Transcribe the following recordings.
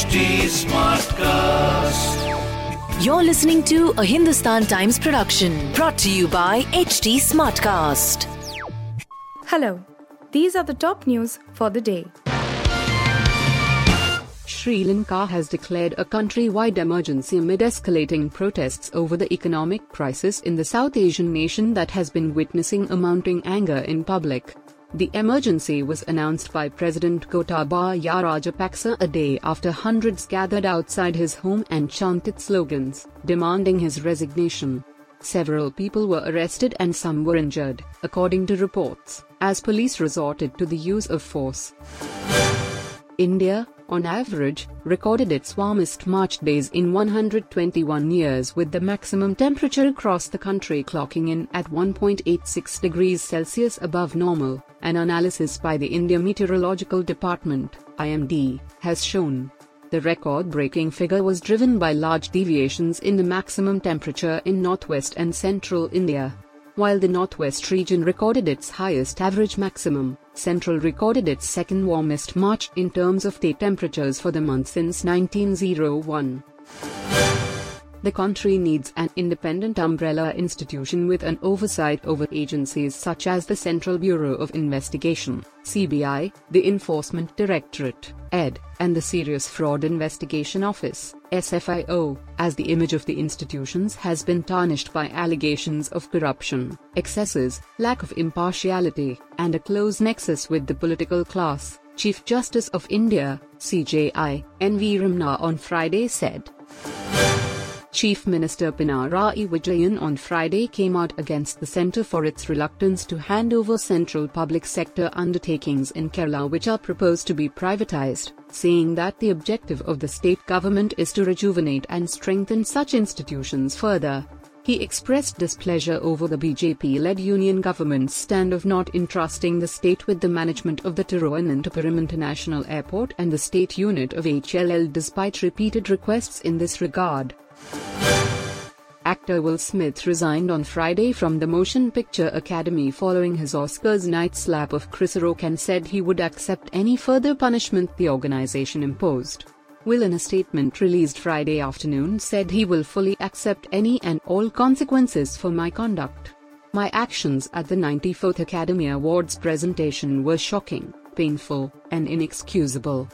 HT Smartcast. You're listening to a Hindustan Times production brought to you by HT Smartcast. Hello, these are the top news for the day. Sri Lanka has declared a country-wide emergency amid escalating protests over the economic crisis in the South Asian nation that has been witnessing a mounting anger in public. The emergency was announced by President Gotabaya Rajapaksa a day after hundreds gathered outside his home and chanted slogans, demanding his resignation. Several people were arrested and some were injured, according to reports, as police resorted to the use of force. India, on average, recorded its warmest March days in 121 years with the maximum temperature across the country clocking in at 1.86 degrees Celsius above normal. An analysis by the India Meteorological Department, IMD, has shown. The record-breaking figure was driven by large deviations in the maximum temperature in northwest and central India. While the northwest region recorded its highest average maximum, Central recorded its second warmest March in terms of day temperatures for the month since 1901. The country needs an independent umbrella institution with an oversight over agencies such as the Central Bureau of Investigation, CBI, the Enforcement Directorate, ED, and the Serious Fraud Investigation Office, SFIO, as the image of the institutions has been tarnished by allegations of corruption, excesses, lack of impartiality, and a close nexus with the political class, Chief Justice of India, CJI, N.V. Ramana on Friday said. Chief Minister Pinarayi Vijayan on Friday came out against the centre for its reluctance to hand over central public sector undertakings in Kerala which are proposed to be privatised, saying that the objective of the state government is to rejuvenate and strengthen such institutions further. He expressed displeasure over the BJP-led union government's stand of not entrusting the state with the management of the Tiruvananthapuram International Airport and the state unit of HLL despite repeated requests in this regard. Actor Will Smith resigned on Friday from the Motion Picture Academy following his Oscars night slap of Chris Rock and said he would accept any further punishment the organization imposed. Will in a statement released Friday afternoon said he will fully accept any and all consequences for my conduct. My actions at the 94th Academy Awards presentation were shocking, painful, and inexcusable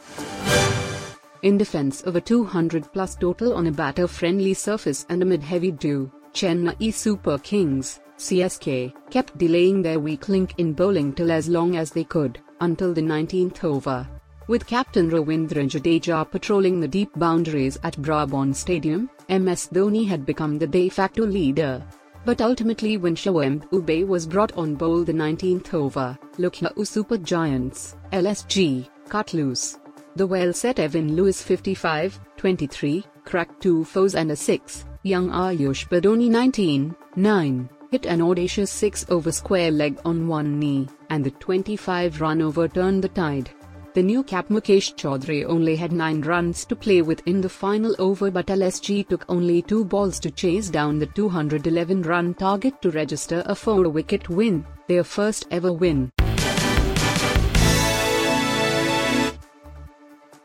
in defense of a 200-plus total on a batter-friendly surface and amid heavy dew, Chennai Super Kings, CSK, kept delaying their weak link in bowling till as long as they could, until the 19th over. With captain Ravindra Jadeja patrolling the deep boundaries at Brabourne Stadium, MS Dhoni had become the de facto leader. But ultimately when Shivam Dube was brought on bowl the 19th over, Lucknow Super Giants, LSG, cut loose. The well set Evin Lewis 55, 23, cracked two fours and a 6, young Ayush Badoni 19, 9, hit an audacious 6 over square leg on one knee, and the 25 run over turned the tide. The new cap Mukesh Chaudhary only had 9 runs to play with in the final over but LSG took only 2 balls to chase down the 211 run target to register a 4 wicket win, their first ever win.